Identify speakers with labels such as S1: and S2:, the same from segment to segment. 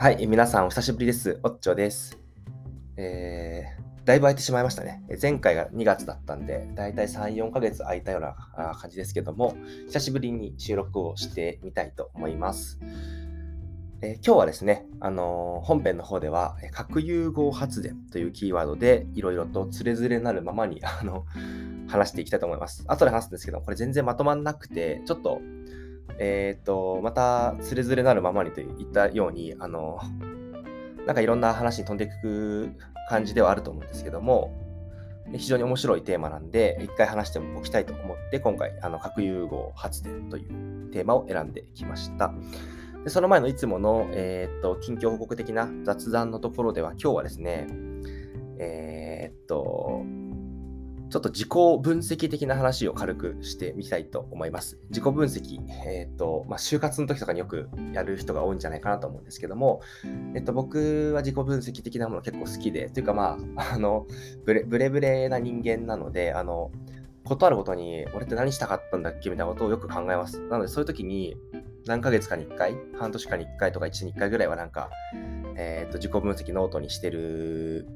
S1: はい、皆さんお久しぶりです。おっちょです。えー、だいぶ空いてしまいましたね。前回が2月だったんで、だいたい3、4ヶ月空いたような感じですけども、久しぶりに収録をしてみたいと思います。えー、今日はですね、あのー、本編の方では、核融合発電というキーワードで、いろいろとつれづれなるままに、あの、話していきたいと思います。後で話すんですけど、これ全然まとまんなくて、ちょっとえっ、ー、と、また、つれづれなるままにと言ったように、あの、なんかいろんな話に飛んでいく感じではあると思うんですけども、非常に面白いテーマなんで、一回話しておきたいと思って、今回、あの核融合発電というテーマを選んできました。でその前のいつもの、えー、っと、近況報告的な雑談のところでは、今日はですね、えー、っと、ちょっと自己分析的な話を軽くしてみたいと思います。自己分析、えっ、ー、と、まあ、就活の時とかによくやる人が多いんじゃないかなと思うんですけども、えっ、と、僕は自己分析的なもの結構好きで、というかまあ、あの、ブレブレブレな人間なので、あの、ことあるごとに、俺って何したかったんだっけみたいなことをよく考えます。なので、そういう時に、何ヶ月かに1回、半年かに1回とか1年に1回ぐらいはなんか、えっ、ー、と、自己分析ノートにしてる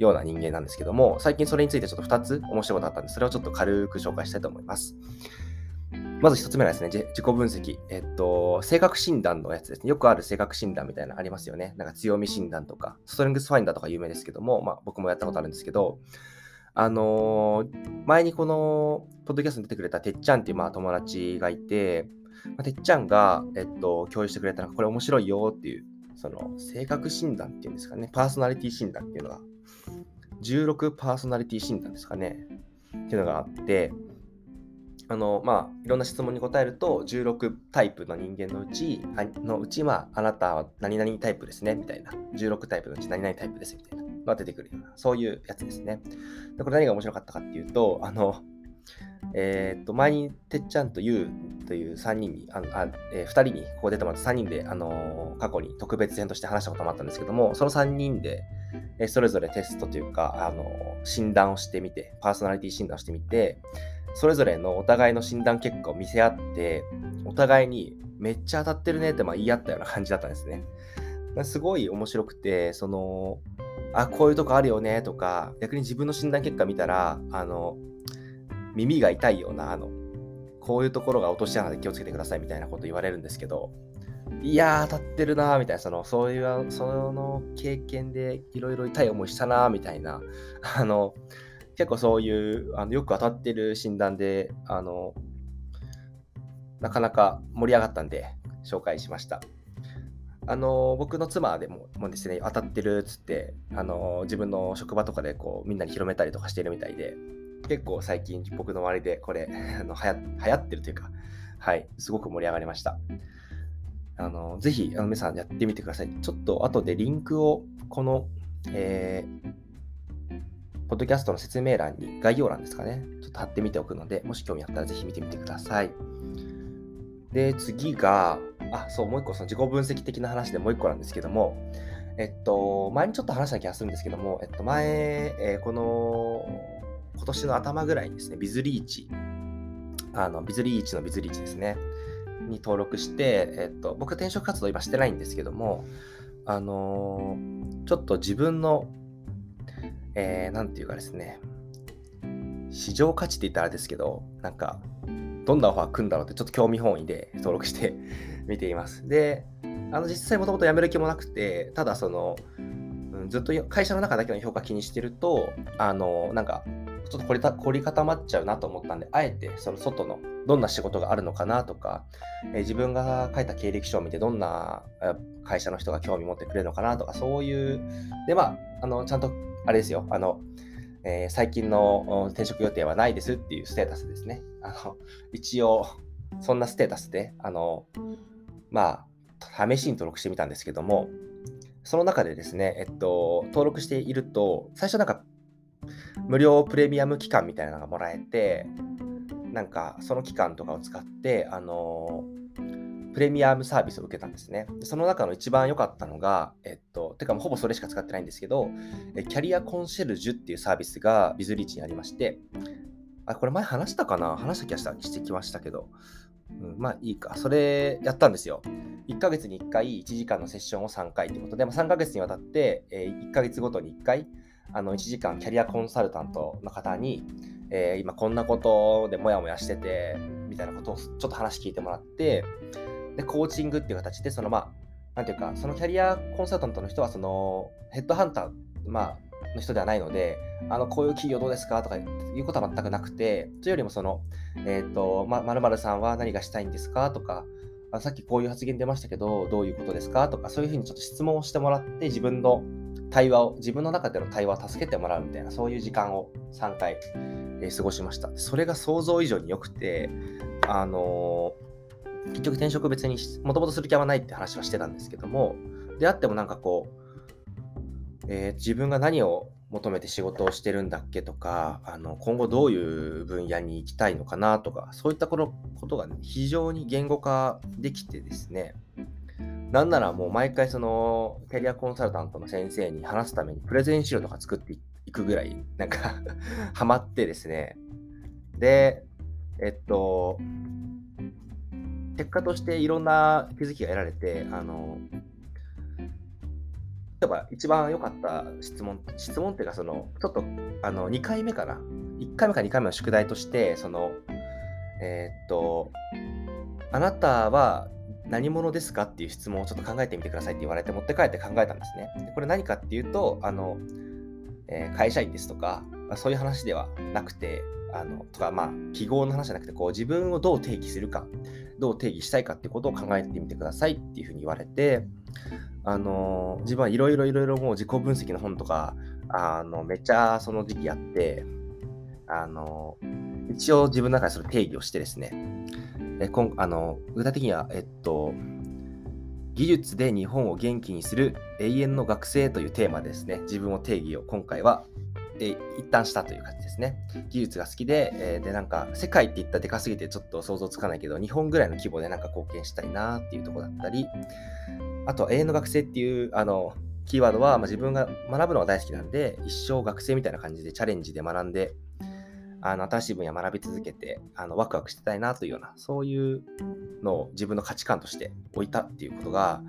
S1: ような人間なんですけども、最近それについてちょっと2つ面白いことあったんで、それをちょっと軽く紹介したいと思います。まず1つ目はですね、自己分析。えっと、性格診断のやつですね。よくある性格診断みたいなのありますよね。なんか強み診断とか、ストレングスファインダーとか有名ですけども、まあ僕もやったことあるんですけど、あのー、前にこの、ポッドキャストに出てくれたてっちゃんっていうまあ友達がいて、まあ、てっちゃんが、えっと、共有してくれたのが、これ面白いよっていう、その、性格診断っていうんですかね、パーソナリティ診断っていうのが16パーソナリティ診断ですかね。っていうのがあって、あの、まあ、いろんな質問に答えると、16タイプの人間のうちあ、のうち、まあ、あなたは何々タイプですね、みたいな。16タイプのうち何々タイプです、みたいなのが出てくるような、そういうやつですね。でこれ何が面白かったかっていうと、あの、えっ、と、前にてっちゃんとゆうという3人に、ああえー、2人に、ここ出てもらった3人で、あの、過去に特別編として話したこともあったんですけども、その3人で、え、それぞれテストというか、あの診断をしてみて、パーソナリティ診断をしてみて、それぞれのお互いの診断結果を見せ合って、お互いにめっちゃ当たってるねってまあ言い合ったような感じだったんですね。すごい面白くて、その、あ、こういうとこあるよねとか、逆に自分の診断結果見たら、あの、耳が痛いような、あの、こういうところが落とし穴で気をつけてくださいみたいなこと言われるんですけど、いやー、当たってるなーみたいな、その、そういう、その経験でいろいろ痛い思いしたなーみたいな、あの、結構そういう、あのよく当たってる診断で、あの、なかなか盛り上がったんで、紹介しました。あの僕の妻でももですね当たってるっつってあの自分の職場とかでこうみんなに広めたりとかしてるみたいで結構最近僕の周りでこれあの流行流行ってるというか、はい、すごく盛り上がりました。あのぜひあの皆さんやってみてください。ちょっと後でリンクをこの、えー、ポッドキャストの説明欄に、概要欄ですかね、ちょっと貼ってみておくので、もし興味あったらぜひ見てみてください。で、次が、あ、そう、もう一個、その自己分析的な話でもう一個なんですけども、えっと、前にちょっと話した気がするんですけども、えっと、前、えー、この今年の頭ぐらいにですね、ビズリーチ、あの、ビズリーチのビズリーチですね、に登録して、えっと、僕転職活動今してないんですけども、あのー、ちょっと自分の、えー、ていうかですね、市場価値って言ったらですけど、なんか、どんなオファー来るんだろうってちょっと興味本位で 登録して 見ています。で、あの実際もともと辞める気もなくて、ただその、うん、ずっと会社の中だけの評価気にしてると、あの、なんか、ちょっと凝り凝り固まっちゃうなと思ったんで、あえてその外のどんな仕事があるのかなとか、えー、自分が書いた経歴書を見てどんな会社の人が興味持ってくれるのかなとか、そういう、で、まあ、あのちゃんと、あれですよ、あの、えー、最近の転職予定はないですっていうステータスですね。あの一応、そんなステータスで、あの、まあ、試しに登録してみたんですけども、その中でですね、えっと、登録していると、最初なんか無料プレミアム期間みたいなのがもらえて、なんかその期間とかを使って、あのプレミアムサービスを受けたんですね。その中の一番良かったのが、えっと、てかもうほぼそれしか使ってないんですけど、キャリアコンシェルジュっていうサービスがビズリーチにありまして、あ、これ前話したかな？話した気がしたしてきましたけど、うん、まあいいか。それやったんですよ。1ヶ月に1回1時間のセッションを3回ということで、まあ、3ヶ月にわたって、え、1ヶ月ごとに1回あの1時間キャリアコンサルタントの方に、えー、今こんなことでモヤモヤしててみたいなことをちょっと話聞いてもらってでコーチングっていう形でそのまあなんていうかそのキャリアコンサルタントの人はそのヘッドハンター、まあ、の人ではないのであのこういう企業どうですか？とかいうことは全くなくてというよりもそのえっ、ー、とまるさんは何がしたいんですか？とかあさっきこういう発言出ましたけど、どういうことですか？とか、そういうふうにちょっと質問をしてもらって、自分の対話を、自分の中での対話を助けてもらうみたいな、そういう時間を3回、えー、過ごしました。それが想像以上に良くて、あのー、結局転職別にもともとする気はないって話はしてたんですけども、であってもなんかこう、えー、自分が何を求めて仕事をしてるんだっけとか、あの今後どういう分野に行きたいのかなとか、そういったことが、ね、非常に言語化できてですね、なんならもう毎回そのキャリアコンサルタントの先生に話すためにプレゼン資料とか作っていくぐらい、なんか ハマってですね、で、えっと、結果としていろんな気づきが得られて、あの、例えば一番良かった質問、質問っていうか、その、ちょっと、あの、2回目かな。1回目か2回目の宿題として、その、え、っと、あなたは何者ですかっていう質問をちょっと考えてみてくださいって言われて持って帰って考えたんですね。でこれ何かっていうと、あの、えー、会社員ですとか、まあ、そういう話ではなくて、あのとか、まあ、記号の話じゃなくて、こう自分をどう定義するか、どう定義したいかってことを考えてみてくださいっていうふうに言われて、あの自分はいろいろいろいろもう自己分析の本とか、あのめっちゃその時期やって、あの一応自分の中でその定義をしてですね、えこんあの具体的には、えっと、技術で日本を元気にする永遠の学生というテーマでですね、自分を定義を今回は、え一旦したという感じですね。技術が好きで、え、で、なんか世界って言ったらでかすぎてちょっと想像つかないけど、日本ぐらいの規模でなんか貢献したいなっていうところだったり、あと、永遠の学生っていうあのキーワードは、まあ、自分が学ぶのが大好きなんで、一生学生みたいな感じでチャレンジで学んで、あの新しい分野学び続けてあのワクワクしてたいなというような、そういうのを自分の価値観として置いたっていうことが、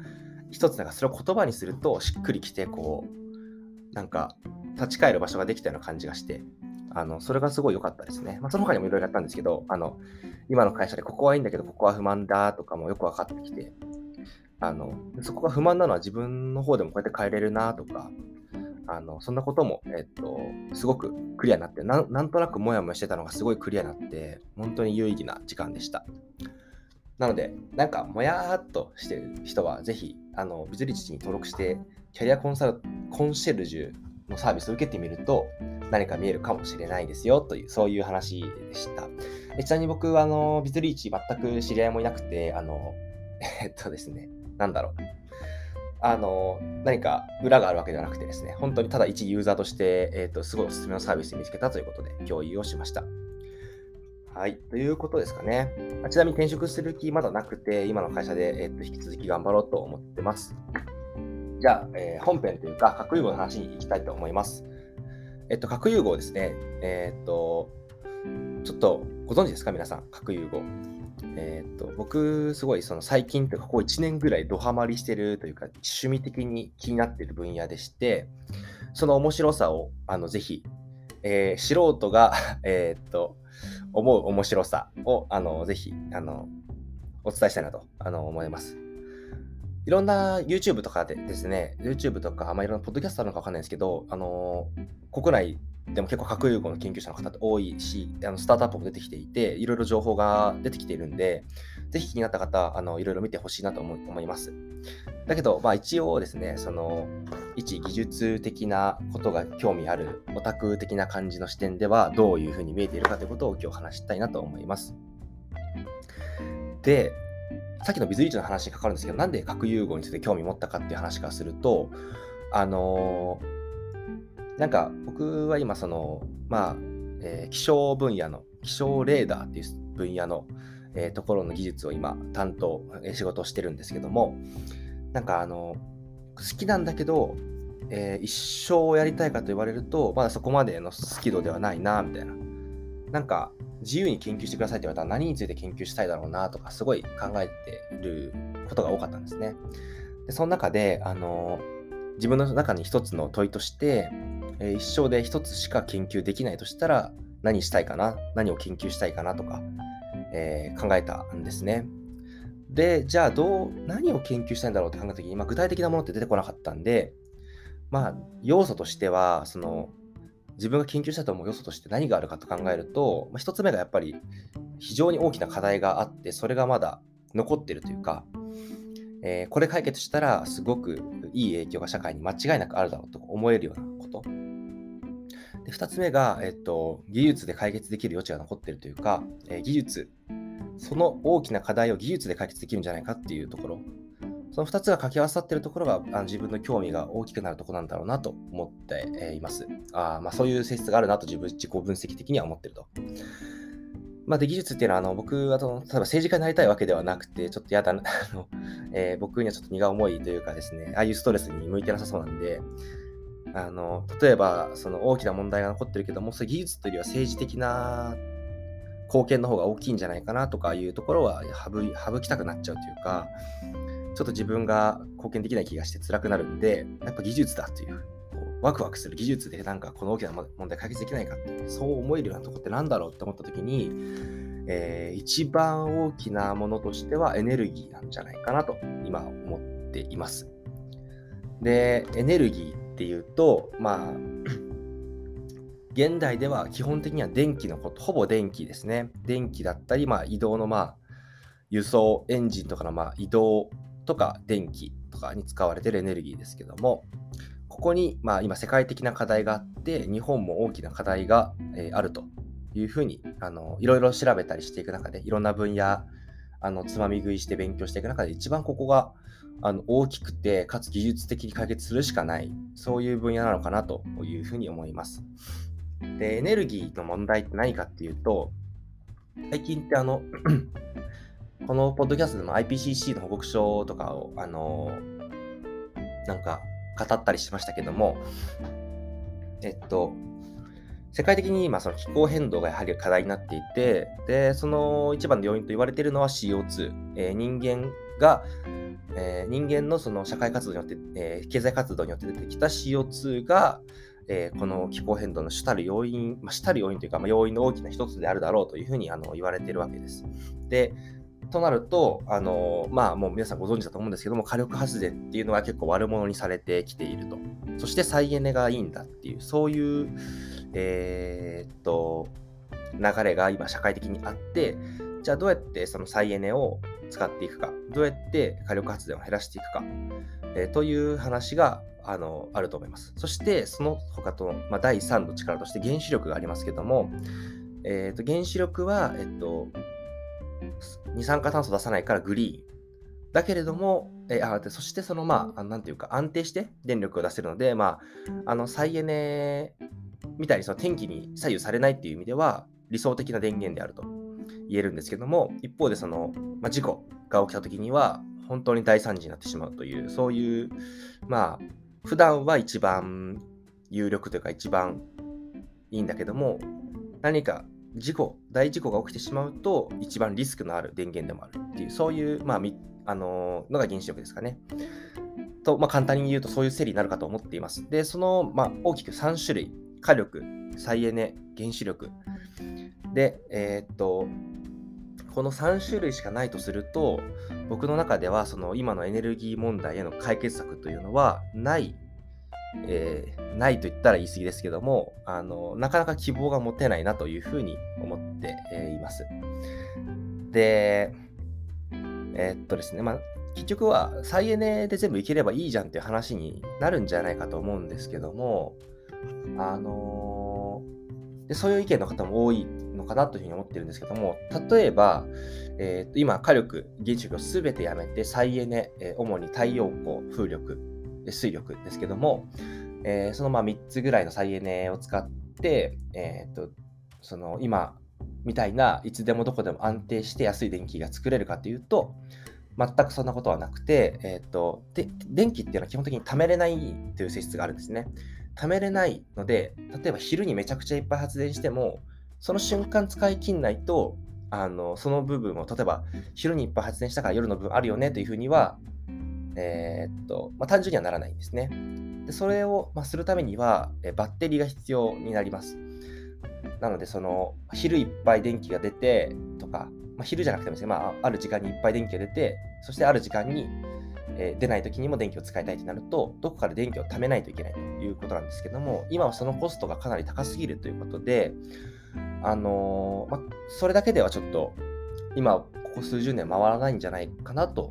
S1: 一つなんかそれを言葉にするとしっくりきて、こう、なんか立ち返る場所ができたような感じがして、あのそれがすごい良かったですね。まあ、その他にもいろいろやったんですけど、あの今の会社でここはいいんだけど、ここは不満だとかもよく分かってきて、あのそこが不満なのは自分の方でもこうやって変えれるなとか、あのそんなことも、えっと、すごくクリアになってな、なんとなくもやもやしてたのがすごいクリアになって、本当に有意義な時間でした。なので、なんかもやーっとしてる人は、ぜひ、あの、ビズリッチに登録して、キャリアコンサルコンシェルジュのサービスを受けてみると、何か見えるかもしれないですよという、そういう話でした。ちなみに僕は、あの、ビズリーチ全く知り合いもいなくて、あの、えっとですね、なんだろう。あの、何か裏があるわけではなくてですね、本当にただ一ユーザーとして、え、ー、と、すごいおすすめのサービスを見つけたということで共有をしました。はい。ということですかね。ちなみに転職する気まだなくて、今の会社で、えーと、引き続き頑張ろうと思ってます。じゃあ、えー、本編というか、核融合の話に行きたいと思います。えっと、核融合ですね。えっと、ちょっとご存知ですか？皆さん、核融合。えー、っと、僕、すごいその最近とか、ここ1年ぐらいドハマりしてるというか、趣味的に気になっている分野でして、その面白さを、あの、ぜひ、えー、素人が えっと、思う面白さを、あの、ぜひ、あの、お伝えしたいなと、あの、思います。いろんな YouTube とかでですね、YouTube とか、まあ、いろんなポッドキャストあるのかわかんないですけど、あの国内でも結構核融合の研究者の方って多いし、あのスタートアップも出てきていて、いろいろ情報が出てきているんで、ぜひ気になった方、あのいろいろ見てほしいなと思思います。だけど、まあ、一応ですね、その一技術的なことが興味あるオタク的な感じの視点では、どういうふうに見えているかということを今日話したいなと思います。で、さっきのビズリーチの話にかかるんですけど、なんで核融合について興味持ったかっていう話からすると、あのーなんか僕は今その、まあ、えー、気象分野の、気象レーダーっていう分野の、えー、ところの技術を今担当、えー、仕事をしてるんですけども、なんかあの、好きなんだけど、えー、一生やりたいかと言われると、まだそこまでの好き度ではないな、みたいな。なんか、自由に研究してくださいって言われたら何について研究したいだろうなとかすごい考えてることが多かったんですね。でその中で、あの自分の中に一つの問いとして、えー、一生で一つしか研究できないとしたら何したいかな？何を研究したいかなとか、えー、考えたんですね。で、じゃあどう、何を研究したいんだろうって考えたときに、まあ、具体的なものって出てこなかったんで、まあ、要素としては、その、自分が研究したと思う要素として何があるかと考えると、まあ、1つ目がやっぱり非常に大きな課題があって、それがまだ残ってるというか、えー、これ解決したらすごくいい影響が社会に間違いなくあるだろうと思えるようなこと。で2つ目が、えっと、技術で解決できる余地が残っているというか、えー、技術、その大きな課題を技術で解決できるんじゃないかっていうところ。その2つが掛け合わさっているところがあの自分の興味が大きくなるところなんだろうなと思っています。あまあ、そういう性質があるなと自分自己分析的には思ってると。まあ、で技術っていうのはあの僕は例えば政治家になりたいわけではなくて、ちょっと嫌だな あの、えー、僕にはちょっと荷が重いというかですね、ああいうストレスに向いてなさそうなんで、あの例えばその大きな問題が残ってるけども、それ技術というよりは政治的な貢献の方が大きいんじゃないかなとかいうところは省きたくなっちゃうというか、ちょっと自分が貢献できない気がして辛くなるんで、やっぱ技術だとい、うワクワクする技術でなんかこの大きな問題解決できないかって、そう思えるようなとこってなんだろうって思った時に、えー、一番大きなものとしてはエネルギーなんじゃないかなと今思っています。で、エネルギーっていうと、まあ、現代では基本的には電気のこと、ほぼ電気ですね。電気だったり、まあ、移動の、まあ、輸送、エンジンとかの、まあ、移動とか電気とかに使われてるエネルギーですけども、ここに、まあ、今世界的な課題があって、日本も大きな課題が、えー、あるというふうにあのいろいろ調べたりしていく中でいろんな分野あのつまみ食いして勉強していく中で一番ここがあの大きくてかつ技術的に解決するしかないそういう分野なのかなというふうに思います。でエネルギーの問題って何かっていうと最近ってあのこのポッドキャストでも IPCC の報告書とかをあのなんか語ったりしましたけどもえっと世界的に今、その気候変動がやはり課題になっていて、で、その一番の要因と言われているのは CO2。えー、人間が、えー、人間のその社会活動によって、えー、経済活動によって出てきた CO2 が、えー、この気候変動の主たる要因、まあ、主たる要因というか、まあ、要因の大きな一つであるだろうというふうにあの言われているわけです。で、となると、あのまあ、もう皆さんご存知だと思うんですけども、火力発電っていうのは結構悪者にされてきていると。そして再エネがいいんだっていう、そういう、えー、っと、流れが今社会的にあって、じゃあどうやってその再エネを使っていくか、どうやって火力発電を減らしていくか、えー、という話があのあると思います。そしてその他と、まあ、第3の力として原子力がありますけども、えー、と原子力は、えっと、二酸化炭素出さないからグリーン。だけれども、えあそしてそのまあ、なんていうか安定して電力を出せるので、まあ、あの再エネみたいにその天気に左右されないっていう意味では理想的な電源であると言えるんですけども、一方でその、まあ、事故が起きた時には本当に大惨事になってしまうという、そういう、まあ、普段は一番有力というか一番いいんだけども、何か事故、大事故が起きてしまうと、一番リスクのある電源でもあるっていう、そういう、まあ、あののが原子力ですかね。と、まあ、簡単に言うと、そういう整理になるかと思っています。で、その、まあ、大きく3種類、火力、再エネ、原子力。で、えー、っと、この3種類しかないとすると、僕の中では、その今のエネルギー問題への解決策というのはないえー、ないと言ったら言い過ぎですけども、あの、なかなか希望が持てないなというふうに思って、えー、います。で、えー、っとですね、まあ、結局は再エネで全部いければいいじゃんっていう話になるんじゃないかと思うんですけども、あの、でそういう意見の方も多いのかなというふうに思ってるんですけども、例えば、えー、と今、火力、原子力をすべてやめて再エネ、えー、主に太陽光、風力、水力ですけども、えー、そのまあ3つぐらいの再エネを使って、えー、とその今みたいないつでもどこでも安定して安い電気が作れるかというと全くそんなことはなくて、えーと、で電気っていうのは基本的に貯めれないという性質があるんですね。貯めれないので例えば昼にめちゃくちゃいっぱい発電してもその瞬間使い切んないと、あのその部分を、例えば昼にいっぱい発電したから夜の分あるよねというふうには、えー、っと、まあ、単純にはならないんですね。でそれを、ま、するためには、えバッテリーが必要になります。なので、その昼いっぱい電気が出てとか、まあ、昼じゃなくてもですね、まあ、ある時間にいっぱい電気が出て、そしてある時間に、えー、出ない時にも電気を使いたいとなると、どこかで電気を貯めないといけないということなんですけども、今はそのコストがかなり高すぎるということで、あのー、まあ、それだけではちょっと、今、ここ数十年回らないんじゃないかなと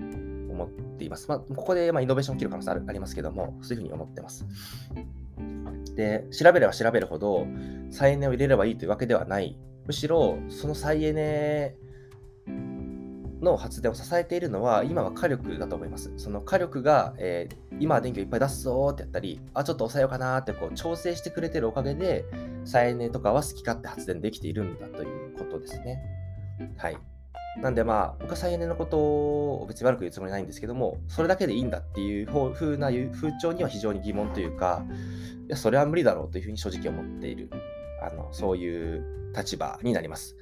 S1: 思っています。まあ、ここでまイノベーション起きる可能性ありますけども、そういうふうに思ってます。で、調べれば調べるほど、再エネを入れればいいというわけではない。むしろ、その再エネの発電を支えているのは、今は火力だと思います。その火力が、えー、今は電気をいっぱい出すぞってやったり、あ、ちょっと抑えようかなってこう調整してくれてるおかげで、再エネとかは好き勝手発電できているんだということですね。はい。なんでまあ、僕は再エネのことを別に悪く言うつもりないんですけども、それだけでいいんだっていう風な風潮には非常に疑問というか、いや、それは無理だろうというふうに正直思っている、あのそういう立場になります。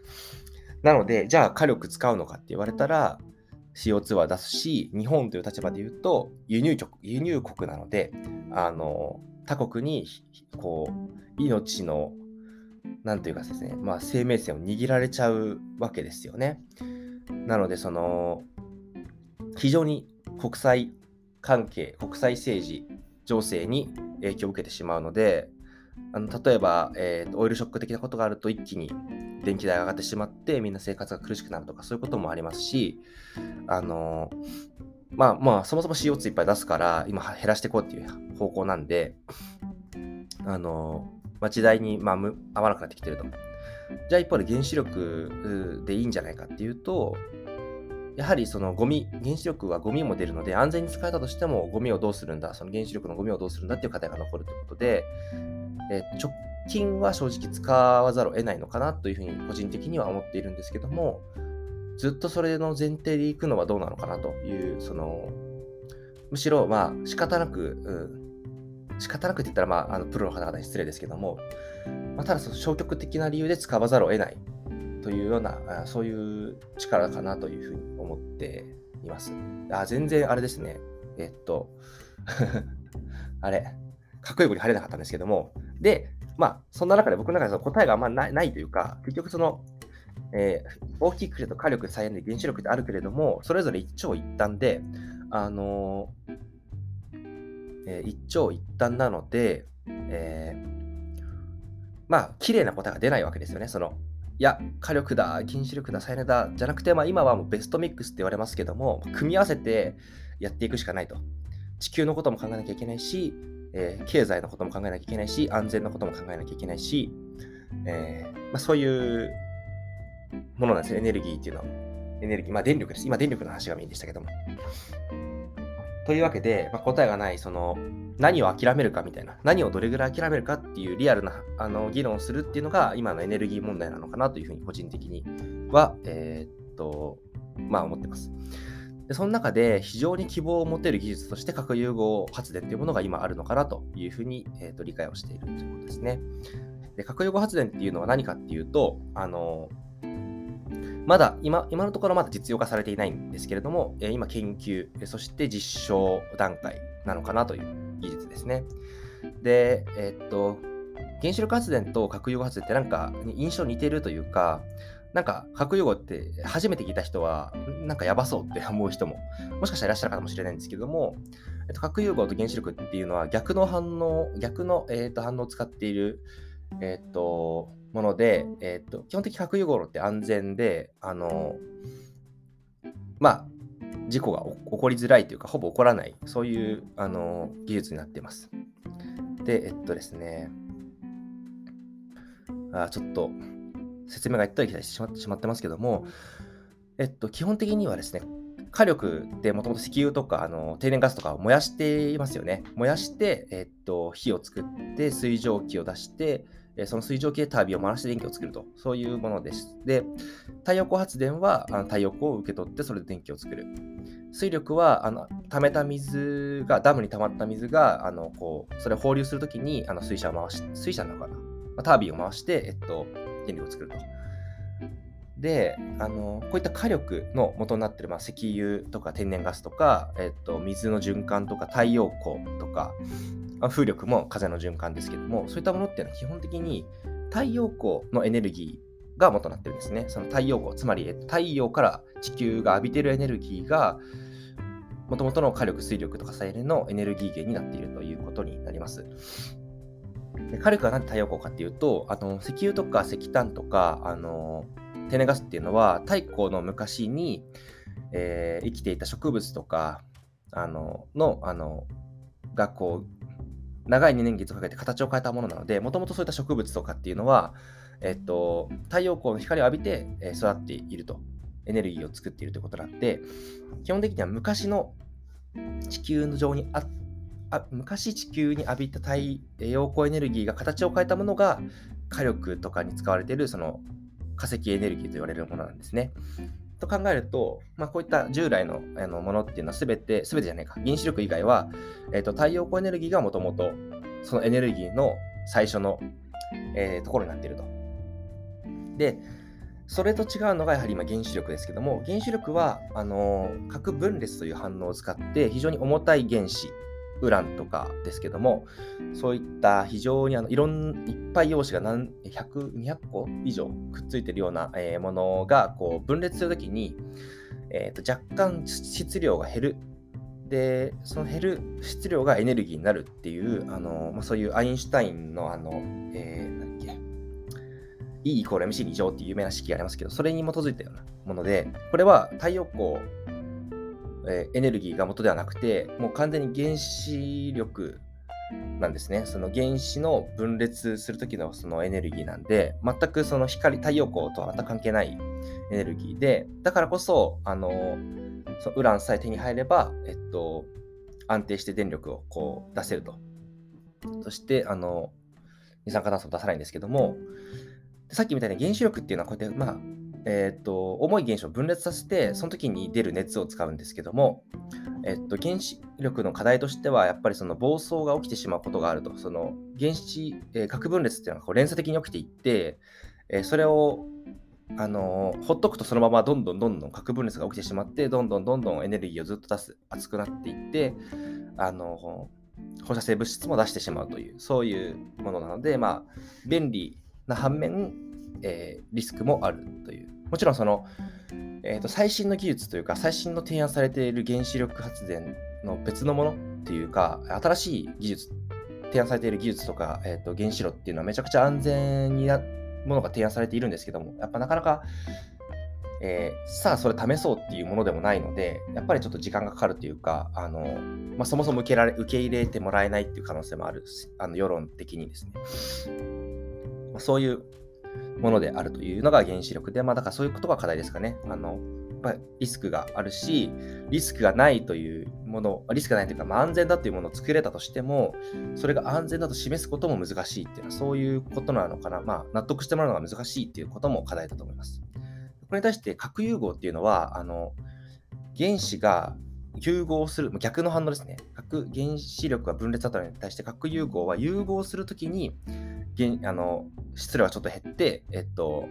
S1: なので、じゃあ火力使うのかって言われたら、CO2 は出すし、日本という立場で言うと輸入国、輸入国なので、あの他国にこう命のなんていうかですね、まあ、生命線を握られちゃうわけですよね。なので、その、非常に国際関係、国際政治、情勢に影響を受けてしまうので、あの例えば、えーと、オイルショック的なことがあると一気に電気代が上がってしまってみんな生活が苦しくなるとかそういうこともありますしあのまあまあそもそも CO2 いっぱい出すから今減らしていこうっていう方向なんであのまあ、時代に、まあ、合わなくなってきてると。じゃあ一方で原子力でいいんじゃないかっていうと、やはりそのゴミ、原子力はゴミも出るので、安全に使えたとしてもゴミをどうするんだ、その原子力のゴミをどうするんだっていう課題が残るということで、え直近は正直使わざるを得ないのかなというふうに個人的には思っているんですけども、ずっとそれの前提でいくのはどうなのかなという、その、むしろまあ仕方なく、うん仕方なくって言ったら、まあ、あのプロの方々に失礼ですけども、まあ、ただその消極的な理由で使わざるを得ないというような、そういう力かなというふうに思っています。あ、全然あれですね。えっと、あれ、かっこよくに入れなかったんですけども、で、まあ、そんな中で僕の中でその答えがあんまないないというか、結局その、えー、大きくくると火力、再エネ、原子力ってあるけれども、それぞれ一長一短で、あのーえー、一長一短なので、えー、まあ、綺麗な答えが出ないわけですよね。その、いや、火力だ、禁止力だ、再エネだ、じゃなくて、まあ、今はもうベストミックスって言われますけども、組み合わせてやっていくしかないと。地球のことも考えなきゃいけないし、えー、経済のことも考えなきゃいけないし、安全のことも考えなきゃいけないし、えー、まあ、そういうものなんですよ、エネルギーっていうのは。エネルギー、まあ電力です。今電力の話がメインでしたけども。というわけで、まあ、答えがない、その、何を諦めるかみたいな、何をどれぐらい諦めるかっていうリアルなあの議論をするっていうのが、今のエネルギー問題なのかなというふうに、個人的には、えー、っと、まあ思ってます。でその中で非常に希望を持てる技術として核融合発電というものが今あるのかなというふうに、えー、と理解をしているということですね。で核融合発電っていうのは何かっていうと、あのまだ今、今のところまだ実用化されていないんですけれども、え今研究、そして実証段階なのかなという技術ですね。で、えー、っと、原子力発電と核融合発電ってなんか印象似てるというか、なんか核融合って初めて聞いた人はなんかやばそうって 思う人ももしかしたらいらっしゃるかもしれないんですけども、えっと、核融合と原子力っていうのは逆の反応、逆の、えー、っと反応を使っている、えっと、もので、えーと、基本的に核融合って安全で、あのまあ、事故が起こりづらいというか、ほぼ起こらない、そういうあの技術になっています。で、えっとですね、あちょっと説明がいったり来たりしてしまってますけども、えっと、基本的にはですね、火力ってもともと石油とかあの天然ガスとかを燃やしていますよね。燃やして、えっと、火を作って水蒸気を出して、えその水蒸気でタービンを回して電気を作ると、そういうものです。で、太陽光発電はあの太陽光を受け取ってそれで電気を作る。水力はあの溜めた水が、ダムに溜まった水が、あのこうそれを放流するときにあの水車を回し、水車なのかな、ま、タービンを回して、えっと、電力を作ると。で、あのこういった火力の元になっている、まあ、石油とか天然ガスとか、えっと、水の循環とか太陽光とか、まあ、風力も風の循環ですけども、そういったものっていうのは基本的に太陽光のエネルギーが元になってるんですね。その太陽光、つまり太陽から地球が浴びてるエネルギーが、もともとの火力、水力とか再エネのエネルギー源になっているということになります。で火力は何で太陽光かっていうと、あの石油とか石炭とか、あの天然ガスっていうのは太古の昔に、えー、生きていた植物とかあののあのがこう長い2年月をかけて形を変えたものなのでもともとそういった植物とかっていうのは、えっと、太陽光の光を浴びて、育っているとエネルギーを作っているということなんで基本的には昔の地球の上にああ昔地球に浴びた太陽光エネルギーが形を変えたものが火力とかに使われているその化石エネルギーと言われるものなんですね。と考えると、まあ、こういった従来のあのものっていうのはすべて、すべてじゃないか、原子力以外は、えーと、太陽光エネルギーがもともとそのエネルギーの最初の、えー、ところになっていると。で、それと違うのがやはり今原子力ですけども、原子力はあの核分裂という反応を使って非常に重たい原子ウランとかですけども、そういった非常にあのいろんいっぱい陽子が何100、200個以上くっついてるような、えー、ものがこう分裂するときに、えー、と若干質量が減る。で、その減る質量がエネルギーになるっていう、あのまあ、そういうアインシュタインのあの、えー、なんだっけ、E イコール MC 2乗っていう有名な式がありますけど、それに基づいたようなもので、これは太陽光えエネルギーが元ではなくて、もう完全に原子力なんですね。その原子の分裂するときのそのエネルギーなんで、全くその光、太陽光とは全く関係ないエネルギーで、だからこそ、あの、そのウランさえ手に入れば、えっと、安定して電力をこう出せると。そして、あの、二酸化炭素を出さないんですけども、さっきみたいに原子力っていうのはこうやって、まあ、えー、と、重い原子を分裂させて、その時に出る熱を使うんですけども、えっと、原子力の課題としては、やっぱりその暴走が起きてしまうことがあると。その原子、えー、核分裂っていうのはこう連鎖的に起きていって、えー、それをあのー、ほっとくとそのままどんどんどんどん核分裂が起きてしまって、どんどんどんどんエネルギーをずっと出す、熱くなっていって、あのー、放射性物質も出してしまうという、そういうものなので、まあ、便利な反面、え、リスクもあるという。もちろんその、えーと、最新の技術というか、最新の提案されている原子力発電の別のものっていうか、新しい技術、提案されている技術とか、えーと、原子炉っていうのはめちゃくちゃ安全になものが提案されているんですけども、やっぱなかなか、えー、さあそれ試そうっていうものでもないので、やっぱりちょっと時間がかかるというか、あのまあ、そもそも受けられ受け入れてもらえないっていう可能性もあるあの世論的にですね。まあ、そういうものであるというのが原子力で、まあ、だからそういうことが課題ですかね。あのまあ、リスクがあるし、リスクがないというもの、リスクがないというか、まあ、安全だというものを作れたとしても、それが安全だと示すことも難しいっていうのは、そういうことなのかな。まあ、納得してもらうのが難しいっていうことも課題だと思います。これに対して核融合っていうのは、あの原子が融合する、逆の反応ですね。核原子力が分裂だったのに対して核融合は融合するときにあの質量がちょっと減って、えっと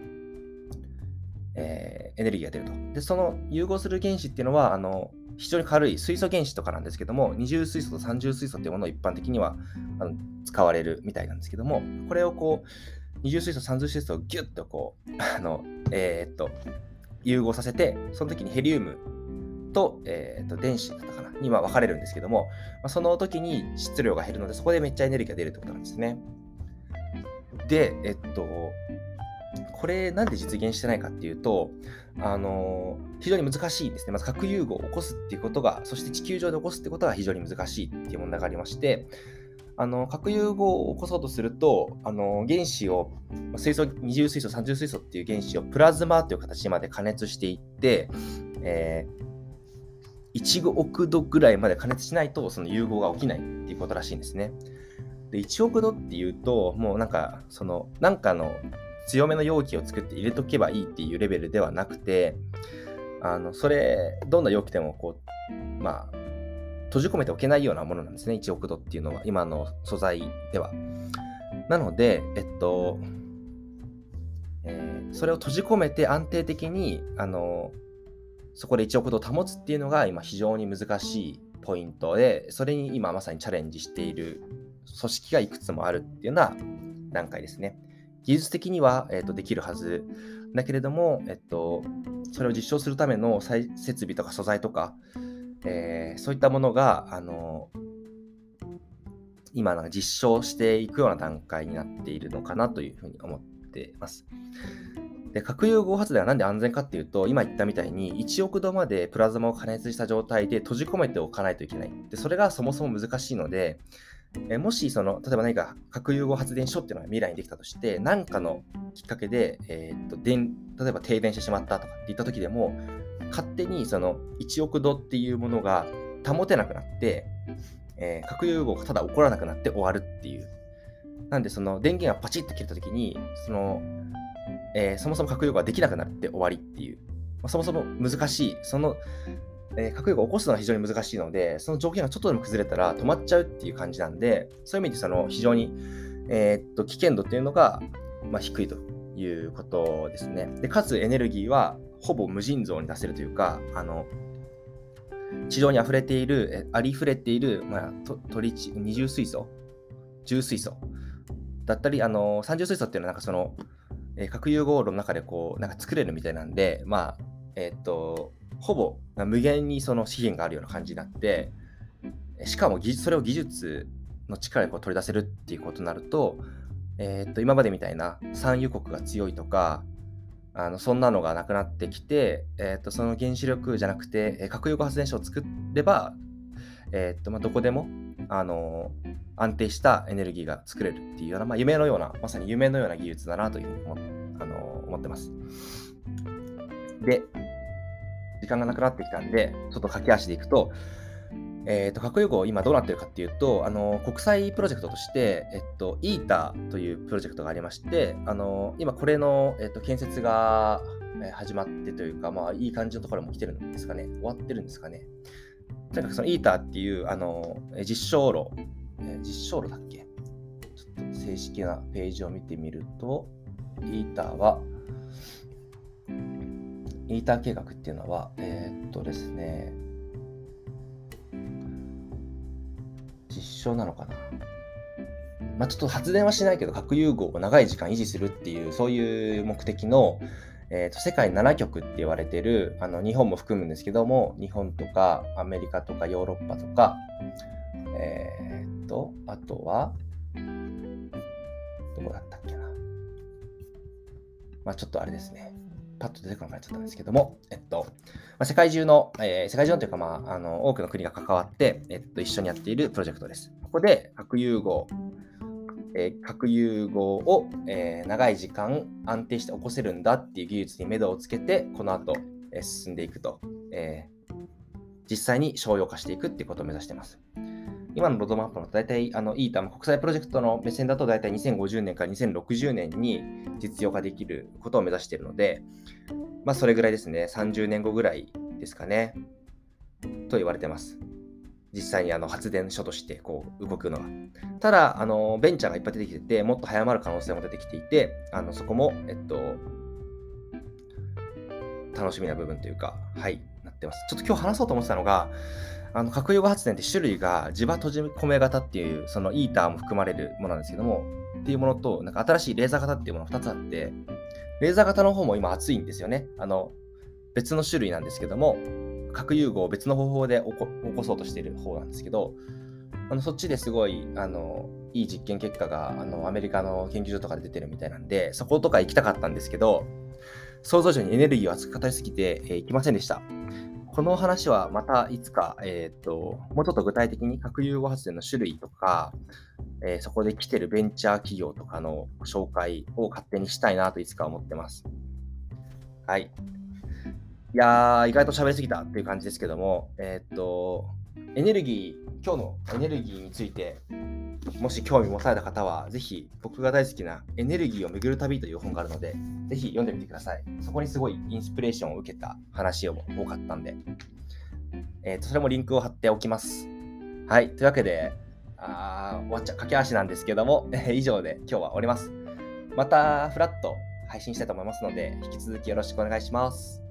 S1: えー、エネルギーが出ると。で、その融合する原子っていうのは、あの非常に軽い水素原子とかなんですけども、二重水素と三重水素っていうものを一般的にはあの使われるみたいなんですけども、これをこう、二重水素、三重水素をギュッとこう、あの、えー、っと、融合させて、その時にヘリウムと,、えー、と電子だったかな？には分かれるんですけども、まあ、その時に質量が減るので、そこでめっちゃエネルギーが出るってことなんですね。で、えっと、これなんで実現してないかっていうと、あの非常に難しいんですね。まず核融合を起こすっていうことが、そして地球上で起こすってことが非常に難しいっていう問題がありまして、あの核融合を起こそうとすると、あの原子を水素二重水素三重水素っていう原子をプラズマという形まで加熱していって、えー、1億度ぐらいまで加熱しないとその融合が起きないっていうことらしいんですね。で、1億度っていうと、もうなんか、その、なんかの強めの容器を作って入れとけばいいっていうレベルではなくて、あの、それ、どんな容器でもこう、まあ、閉じ込めておけないようなものなんですね、1億度っていうのは、今の素材では。なので、えっと、え、それを閉じ込めて安定的に、あのそこで1億度保つっていうのが今非常に難しいポイントで、それに今まさにチャレンジしている組織がいくつもあるっていうような段階ですね。技術的には、えーと、できるはずだけれども、えっと、それを実証するための設備とか素材とか、えー、そういったものが、あの今なんか実証していくような段階になっているのかなというふうに思ってます。で核融合発電は何で安全かっていうと、今言ったみたいに1億度までプラズマを加熱した状態で閉じ込めておかないといけない。でそれがそもそも難しいので、えもしその、例えば何か核融合発電所っていうのが未来にできたとして、何かのきっかけで、えー、っと電例えば停電してしまったとかって言った時でも、勝手にその1億度っていうものが保てなくなって、えー、核融合がただ起こらなくなって終わるっていう。なんで、その電源がパチッと切れた時に、その、えー、そもそも核融合ができなくなって終わりっていう。まあ、そもそも難しい。そのえー、核融合を起こすのは非常に難しいので、その条件がちょっとでも崩れたら止まっちゃうっていう感じなんで、そういう意味でその非常に、えー、っと危険度っていうのが、まあ、低いということですね。でかつエネルギーはほぼ無尽蔵に出せるというか、あの地上に溢れている、ありふれている、まあ、トリチ二重水素、重水素？だったり、あの三重水素っていうのはなんかその、えー、核融合炉の中でこうなんか作れるみたいなんで、まあ、えっ、と、ほぼ無限にその資源があるような感じになって、しかも技術それを技術の力でこう取り出せるっていうことになると、えー、と今までみたいな産油国が強いとか、あのそんなのがなくなってきて、えー、とその原子力じゃなくて、核融合発電所を作れば、えー、とまあ、どこでも、あの安定したエネルギーが作れるっていうような、まあ、夢のような、まさに夢のような技術だなというふうに思,、あの思ってます。で、時間がなくなってきたんで、ちょっと駆け足でいくと、えーと、核融合今どうなってるかっていうと、あの国際プロジェクトとして、えっと、イーターというプロジェクトがありまして、あの今これの、えっと、建設が始まってというか、まあ、いい感じのところも来てるんですかね。終わってるんですかね。とにかくそのイーターっていうあの実証炉、え実証炉だっけ？ちょっと正式なページを見てみると、イーターは、イーター計画っていうのは、えー、っとですね、実証なのかな？まあ、ちょっと発電はしないけど、核融合を長い時間維持するっていう、そういう目的の、えー、と世界7極って言われてる、あの日本も含むんですけども、日本とかアメリカとかヨーロッパとか、えー、っと、あとは、どこだったっけな。まあちょっとあれですね。パッと出てこなくなっちゃったんですけども、えっと、まあ、世界中の、えー、世界中のというか、まあ、あの、多くの国が関わって、えっと、一緒にやっているプロジェクトです。ここで核融合、えー、核融合を、えー、長い時間安定して起こせるんだっていう技術に目処をつけて、この後、えー、進んでいくと、え、実際に商用化していくっていうことを目指しています。今のロードマップの大体、あの、イータも国際プロジェクトの目線だと大体2050年から2060年に実用化できることを目指しているので、まあ、それぐらいですね、30年後ぐらいですかね、と言われてます。実際にあの発電所としてこう動くのは。ただ、あのベンチャーがいっぱい出てきてて、もっと早まる可能性も出てきていて、あのそこも、えっと、楽しみな部分というか、はい、なってます。ちょっと今日話そうと思ってたのが、あの核融合発電って種類が磁場閉じ込め型っていう、そのイーターも含まれるものなんですけども、っていうものと、なんか新しいレーザー型っていうものが2つあって、レーザー型の方も今熱いんですよね。あの、別の種類なんですけども、核融合を別の方法で起こそうとしている方なんですけど、あのそっちですごいあのいい実験結果があのアメリカの研究所とかで出てるみたいなんで、そことか行きたかったんですけど、想像以上にエネルギーを熱く語りすぎて、えー、行きませんでした。この話はまたいつか、えーと、もうちょっと具体的に核融合発電の種類とか、えー、そこで来てるベンチャー企業とかの紹介を勝手にしたいなといつか思ってます。はい。いやー、意外と喋りすぎたっていう感じですけども、えっ、と、エネルギー、今日のエネルギーについて、もし興味持たれた方は、ぜひ僕が大好きなエネルギーを巡る旅という本があるので、ぜひ読んでみてください。そこにすごいインスピレーションを受けた話も多かったんで、えー、とそれもリンクを貼っておきます。はい。というわけで、あ終わっちゃ駆け足なんですけども、以上で今日は終わります。また、フラット配信したいと思いますので、引き続きよろしくお願いします。